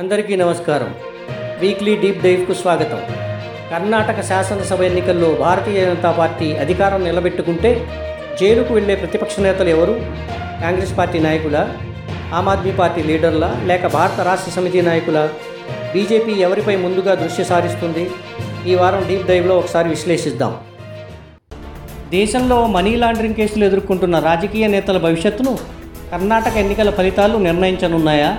అందరికీ నమస్కారం. Weekly deep డైవ్కు స్వాగతం. కర్ణాటక శాసనసభ ఎన్నికల్లో భారతీయ జనతా పార్టీ అధికారం నిలబెట్టుకుంటే జైలుకు వెళ్ళే ప్రతిపక్ష నేతలు ఎవరు? కాంగ్రెస్ పార్టీ నాయకుల? ఆమ్ ఆద్మీ పార్టీ లీడర్ల? లేక భారత రాష్ట్ర సమితి నాయకుల? బీజేపీ ఎవరిపై ముందుగా దృష్టి సారిస్తుంది? ఈ వారం డీప్ డైవ్లో ఒకసారి విశ్లేషిద్దాం. దేశంలో మనీ లాండరింగ్ కేసులు ఎదుర్కొంటున్న రాజకీయ నేతల భవిష్యత్తును కర్ణాటక ఎన్నికల ఫలితాలు నిర్ణయించనున్నాయా?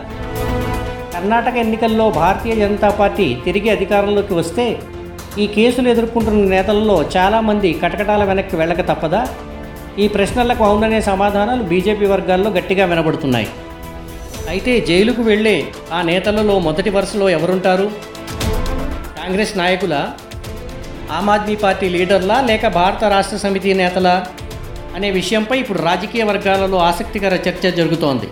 కర్ణాటక ఎన్నికల్లో భారతీయ జనతా పార్టీ తిరిగి అధికారంలోకి వస్తే ఈ కేసులు ఎదుర్కొంటున్న నేతలలో చాలామంది కటకటాల వెనక్కి వెళ్ళక తప్పదా? ఈ ప్రశ్నలకు అవుననే సమాధానాలు బీజేపీ వర్గాల్లో గట్టిగా వినబడుతున్నాయి. అయితే జైలుకు వెళ్ళే ఆ నేతలలో మొదటి వరుసలో ఎవరుంటారు? కాంగ్రెస్ నాయకుల ఆమ్ ఆద్మీ పార్టీ లీడర్లా లేక భారత రాష్ట్ర సమితి నేతలా? అనే విషయంపై ఇప్పుడు రాజకీయ వర్గాలలో ఆసక్తికర చర్చ జరుగుతోంది.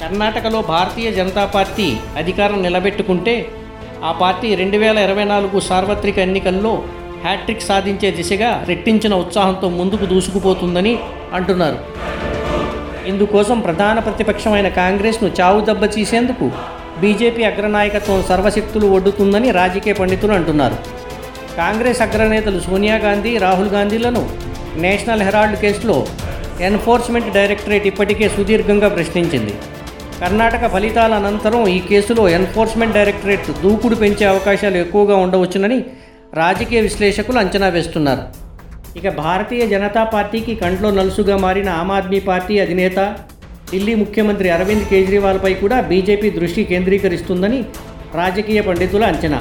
కర్ణాటకలో భారతీయ జనతా పార్టీ అధికారం నిలబెట్టుకుంటే ఆ పార్టీ రెండు వేల ఇరవై నాలుగు సార్వత్రిక ఎన్నికల్లో హ్యాట్రిక్ సాధించే దిశగా రెట్టించిన ఉత్సాహంతో ముందుకు దూసుకుపోతుందని అంటున్నారు. ఇందుకోసం ప్రధాన ప్రతిపక్షమైన కాంగ్రెస్ను చావు దెబ్బ బీజేపీ అగ్రనాయకత్వం సర్వశక్తులు ఒడ్డుతుందని రాజకీయ పండితులు అంటున్నారు. కాంగ్రెస్ అగ్రనేతలు సోనియా గాంధీ రాహుల్ గాంధీలను నేషనల్ హెరాల్డ్ కేసులో ఎన్ఫోర్స్మెంట్ డైరెక్టరేట్ ఇప్పటికే సుదీర్ఘంగా ప్రశ్నించింది. కర్ణాటక ఫలితాల అనంతరం ఈ కేసులో ఎన్ఫోర్స్మెంట్ డైరెక్టరేట్ దూకుడు పెంచే అవకాశాలు ఎక్కువగా ఉండవచ్చునని రాజకీయ విశ్లేషకులు అంచనా వేస్తున్నారు. ఇక భారతీయ జనతా పార్టీకి కంట్లో నలుసుగా మారిన ఆమ్ ఆద్మీ పార్టీ అధినేత ఢిల్లీ ముఖ్యమంత్రి అరవింద్ కేజ్రీవాల్పై కూడా బీజేపీ దృష్టి కేంద్రీకరిస్తుందని రాజకీయ పండితుల అంచనా.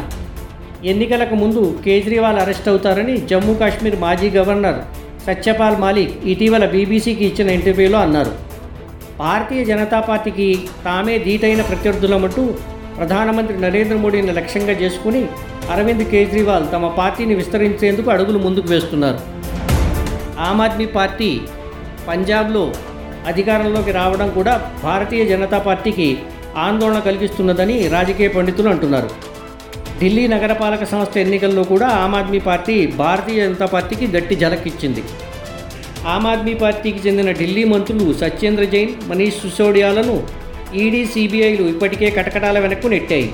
ఎన్నికలకు ముందు కేజ్రీవాల్ అరెస్ట్ అవుతారని జమ్మూ కాశ్మీర్ మాజీ గవర్నర్ సత్యపాల్ మాలిక్ ఇటీవల బీబీసీకి ఇచ్చిన ఇంటర్వ్యూలో అన్నారు. భారతీయ జనతా పార్టీకి తామే ధీటైన ప్రత్యర్థులమంటూ ప్రధానమంత్రి నరేంద్ర మోడీని లక్ష్యంగా చేసుకుని అరవింద్ కేజ్రీవాల్ తమ పార్టీని విస్తరించేందుకు అడుగులు ముందుకు వేస్తున్నారు. ఆమ్ ఆద్మీ పార్టీ పంజాబ్లో అధికారంలోకి రావడం కూడా భారతీయ జనతా పార్టీకి ఆందోళన కలిగిస్తున్నదని రాజకీయ పండితులు అంటున్నారు. ఢిల్లీ నగరపాలక సంస్థ ఎన్నికల్లో కూడా ఆమ్ ఆద్మీ పార్టీ భారతీయ జనతా పార్టీకి గట్టి జలకిచ్చింది ఆమ్ ఆద్మీ పార్టీకి చెందిన ఢిల్లీ మంత్రులు సత్యేంద్ర జైన్ మనీష్ సిసోడియాలను ఈడీ సిబిఐలు ఇప్పటికే కటకటాల వెనక్కు నెట్టాయి.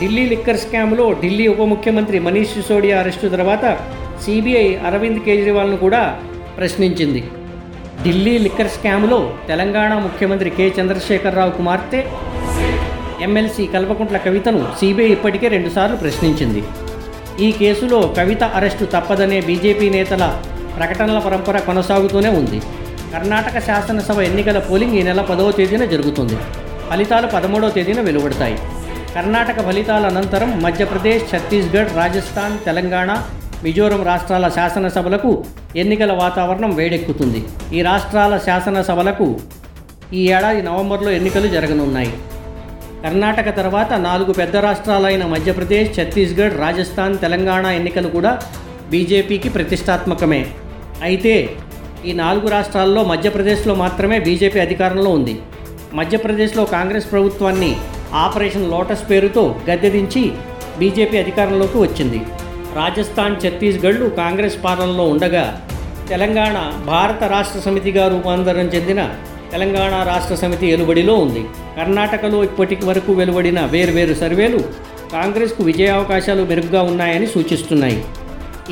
ఢిల్లీ లిక్కర్ స్కామ్లో ఢిల్లీ ఉప ముఖ్యమంత్రి మనీష్ సిసోడియా అరెస్టు తర్వాత సిబిఐ అరవింద్ కేజ్రీవాల్ను కూడా ప్రశ్నించింది. ఢిల్లీ లిక్కర్ స్కామ్లో తెలంగాణ ముఖ్యమంత్రి కె. చంద్రశేఖరరావు కుమార్తె ఎమ్మెల్సీ కల్వకుంట్ల కవితను సిబిఐ ఇప్పటికే రెండుసార్లు ప్రశ్నించింది. ఈ కేసులో కవిత అరెస్టు తప్పదనే బీజేపీ నేతల ప్రకటనల పరంపర కొనసాగుతూనే ఉంది. కర్ణాటక శాసనసభ ఎన్నికల పోలింగ్ ఈ నెల పదవ తేదీన జరుగుతుంది. ఫలితాలు పదమూడవ తేదీన వెలువడతాయి. కర్ణాటక ఫలితాల అనంతరం మధ్యప్రదేశ్ ఛత్తీస్గఢ్ రాజస్థాన్ తెలంగాణ మిజోరం రాష్ట్రాల శాసనసభలకు ఎన్నికల వాతావరణం వేడెక్కుతుంది. ఈ రాష్ట్రాల శాసనసభలకు ఈ ఏడాది నవంబర్లో ఎన్నికలు జరగనున్నాయి. కర్ణాటక తర్వాత నాలుగు పెద్ద రాష్ట్రాలైన మధ్యప్రదేశ్ ఛత్తీస్గఢ్ రాజస్థాన్ తెలంగాణ ఎన్నికలు కూడా బీజేపీకి ప్రతిష్టాత్మకమే. అయితే ఈ నాలుగు రాష్ట్రాల్లో మధ్యప్రదేశ్లో మాత్రమే బీజేపీ అధికారంలో ఉంది. మధ్యప్రదేశ్లో కాంగ్రెస్ ప్రభుత్వాన్ని ఆపరేషన్ లోటస్ పేరుతో గద్దెదించి బీజేపీ అధికారంలోకి వచ్చింది. రాజస్థాన్ ఛత్తీస్గఢ్లు కాంగ్రెస్ పాలనలో ఉండగా తెలంగాణ భారత రాష్ట్ర సమితిగా రూపాంతరం చెందిన తెలంగాణ రాష్ట్ర సమితి వెలువడిలో ఉంది. కర్ణాటకలో ఇప్పటికి వరకు వెలువడిన వేర్వేరు సర్వేలు కాంగ్రెస్కు విజయావకాశాలు మెరుగ్గా ఉన్నాయని సూచిస్తున్నాయి.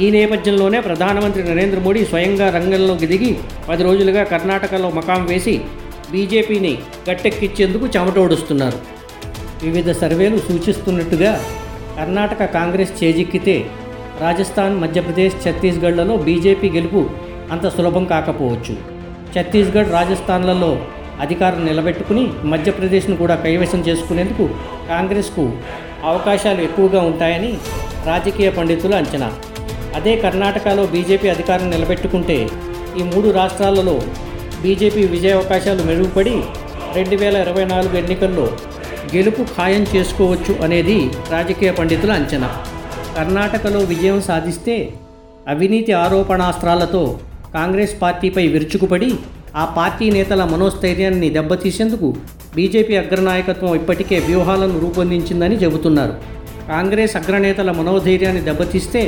ఈ నేపథ్యంలోనే ప్రధానమంత్రి నరేంద్ర మోడీ స్వయంగా రంగంలోకి దిగి పది రోజులుగా కర్ణాటకలో మకాం వేసి బీజేపీని గట్టెక్కిచ్చేందుకు చెమటోడుస్తున్నారు. వివిధ సర్వేలు సూచిస్తున్నట్టుగా కర్ణాటక కాంగ్రెస్ చేజిక్కితే రాజస్థాన్ మధ్యప్రదేశ్ ఛత్తీస్గఢ్లలో బీజేపీ గెలుపు అంత సులభం కాకపోవచ్చు. ఛత్తీస్గఢ్ రాజస్థాన్లలో అధికారం నిలబెట్టుకుని మధ్యప్రదేశ్ను కూడా కైవసం చేసుకునేందుకు కాంగ్రెస్కు అవకాశాలు ఎక్కువగా ఉంటాయని రాజకీయ పండితుల అంచనా. అదే కర్ణాటకలో బీజేపీ అధికారం నిలబెట్టుకుంటే ఈ మూడు రాష్ట్రాలలో బీజేపీ విజయావకాశాలు మెరుగుపడి రెండు వేల ఇరవై నాలుగు ఎన్నికల్లో గెలుపు ఖాయం చేసుకోవచ్చు అనేది రాజకీయ పండితుల అంచనా. కర్ణాటకలో విజయం సాధిస్తే అవినీతి ఆరోపణాస్త్రాలతో కాంగ్రెస్ పార్టీపై విరుచుకుపడి ఆ పార్టీ నేతల మనోస్థైర్యాన్ని దెబ్బతీసేందుకు బీజేపీ అగ్రనాయకత్వం ఇప్పటికే వ్యూహాలను రూపొందించిందని చెబుతున్నారు. కాంగ్రెస్ అగ్రనేతల మనోధైర్యాన్ని దెబ్బతీస్తే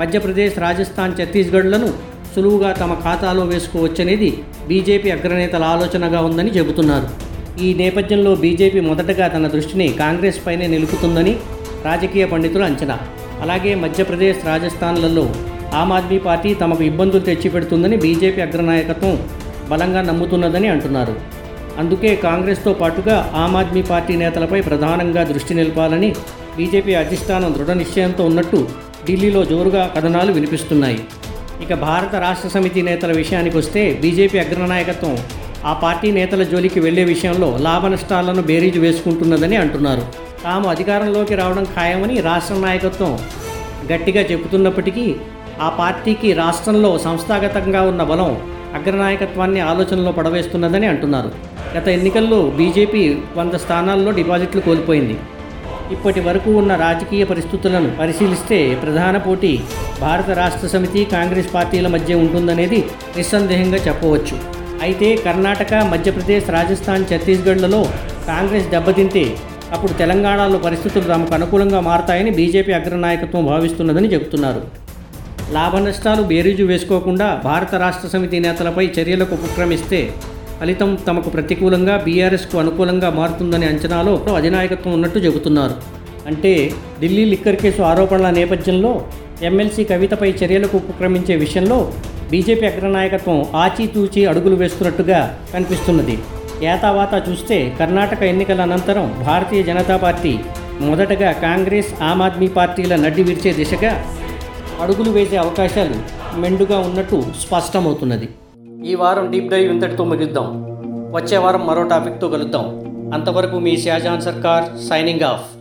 మధ్యప్రదేశ్ రాజస్థాన్ ఛత్తీస్గఢ్లను సులువుగా తమ ఖాతాలో వేసుకోవచ్చనేది బీజేపీ అగ్రనేతల ఆలోచనగా ఉందని చెబుతున్నారు. ఈ నేపథ్యంలో బీజేపీ మొదటగా తన దృష్టిని కాంగ్రెస్ పైనే నిలుపుతుందని రాజకీయ పండితుల అంచనా. అలాగే మధ్యప్రదేశ్ రాజస్థాన్లలో ఆమ్ ఆద్మీ పార్టీ తమకు ఇబ్బందులు తెచ్చిపెడుతుందని బీజేపీ అగ్రనాయకత్వం బలంగా నమ్ముతున్నదని అంటున్నారు. అందుకే కాంగ్రెస్తో పాటుగా ఆమ్ ఆద్మీ పార్టీ నేతలపై ప్రధానంగా దృష్టి నిలపాలని బీజేపీ అధిష్టానం దృఢ నిశ్చయంతో ఉన్నట్టు ఢిల్లీలో జోరుగా కథనాలు వినిపిస్తున్నాయి. ఇక భారత రాష్ట్ర సమితి నేతల విషయానికి వస్తే బీజేపీ అగ్రనాయకత్వం ఆ పార్టీ నేతల జోలికి వెళ్ళే విషయంలో లాభ నష్టాలను బేరీజు వేసుకుంటున్నదని అంటున్నారు. తాము అధికారంలోకి రావడం ఖాయమని రాష్ట్ర నాయకత్వం గట్టిగా చెబుతున్నప్పటికీ ఆ పార్టీకి రాష్ట్రంలో సంస్థాగతంగా ఉన్న బలం అగ్రనాయకత్వాన్ని ఆలోచనలో పడవేస్తున్నదని అంటున్నారు. గత ఎన్నికల్లో బీజేపీ వంద స్థానాల్లో డిపాజిట్లు కోల్పోయింది. ఇప్పటి వరకు ఉన్న రాజకీయ పరిస్థితులను పరిశీలిస్తే ప్రధాన పోటీ భారత రాష్ట్ర సమితి కాంగ్రెస్ పార్టీల మధ్య ఉంటుందనేది నిస్సందేహంగా చెప్పవచ్చు. అయితే కర్ణాటక మధ్యప్రదేశ్ రాజస్థాన్ ఛత్తీస్గఢ్లలో కాంగ్రెస్ దెబ్బతింటే అప్పుడు తెలంగాణలో పరిస్థితులు తమకు అనుకూలంగా మారతాయని బీజేపీ అగ్రనాయకత్వం భావిస్తున్నదని చెబుతున్నారు. లాభ నష్టాలు బేరీజు వేసుకోకుండా భారత రాష్ట్ర సమితి నేతలపై చర్యలకు ఉపక్రమిస్తే ఫలితం తమకు ప్రతికూలంగా బీఆర్ఎస్కు అనుకూలంగా మారుతుందనే అంచనాలో అధినాయకత్వం ఉన్నట్టు చెబుతున్నారు. అంటే ఢిల్లీ లిక్కర్ కేసు ఆరోపణల నేపథ్యంలో ఎమ్మెల్సీ కవితపై చర్యలకు ఉపక్రమించే విషయంలో బీజేపీ అగ్రనాయకత్వం ఆచితూచి అడుగులు వేస్తున్నట్టుగా కనిపిస్తున్నది. ఏతావాత చూస్తే కర్ణాటక ఎన్నికల అనంతరం భారతీయ జనతా పార్టీ మొదటగా కాంగ్రెస్ ఆమ్ ఆద్మీ పార్టీల నడ్డి విరిచే దిశగా అడుగులు వేసే అవకాశాలు మెండుగా ఉన్నట్టు స్పష్టమవుతున్నది. ఈ వారం డీప్ డైవ్ ఇంతటితో ముగిద్దాం. వచ్చే వారం మరో టాపిక్తో కలుద్దాం. అంతవరకు మీ షాజాన్ సర్కార్ సైనింగ్ ఆఫ్.